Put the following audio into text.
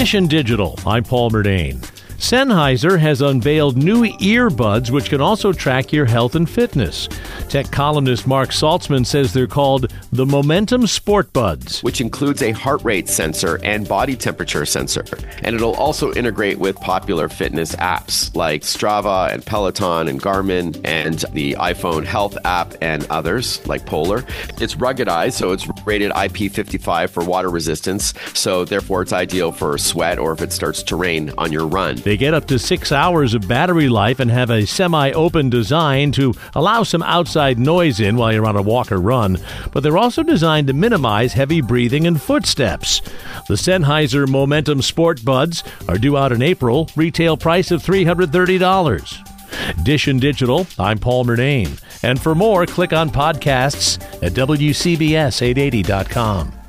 Edition Digital, I'm Paul Murnane. Sennheiser has unveiled new earbuds which can also track your health and fitness. Tech columnist Marc Saltzman says they're called the Momentum Sport Buds, which includes a heart rate sensor and body temperature sensor. And it'll also integrate with popular fitness apps like Strava and Peloton and Garmin and the iPhone Health app and others like Polar. It's ruggedized, so it's rated IP55 for water resistance, so therefore it's ideal for sweat or if it starts to rain on your run. They get up to six hours of battery life and have a semi open design to allow some outside noise in while you're on a walk or run, but they're also designed to minimize heavy breathing and footsteps. The Sennheiser Momentum Sport Buds are due out in April, retail price of $330. Edition Digital, I'm Paul Murnane. And for more, click on podcasts at WCBS880.com.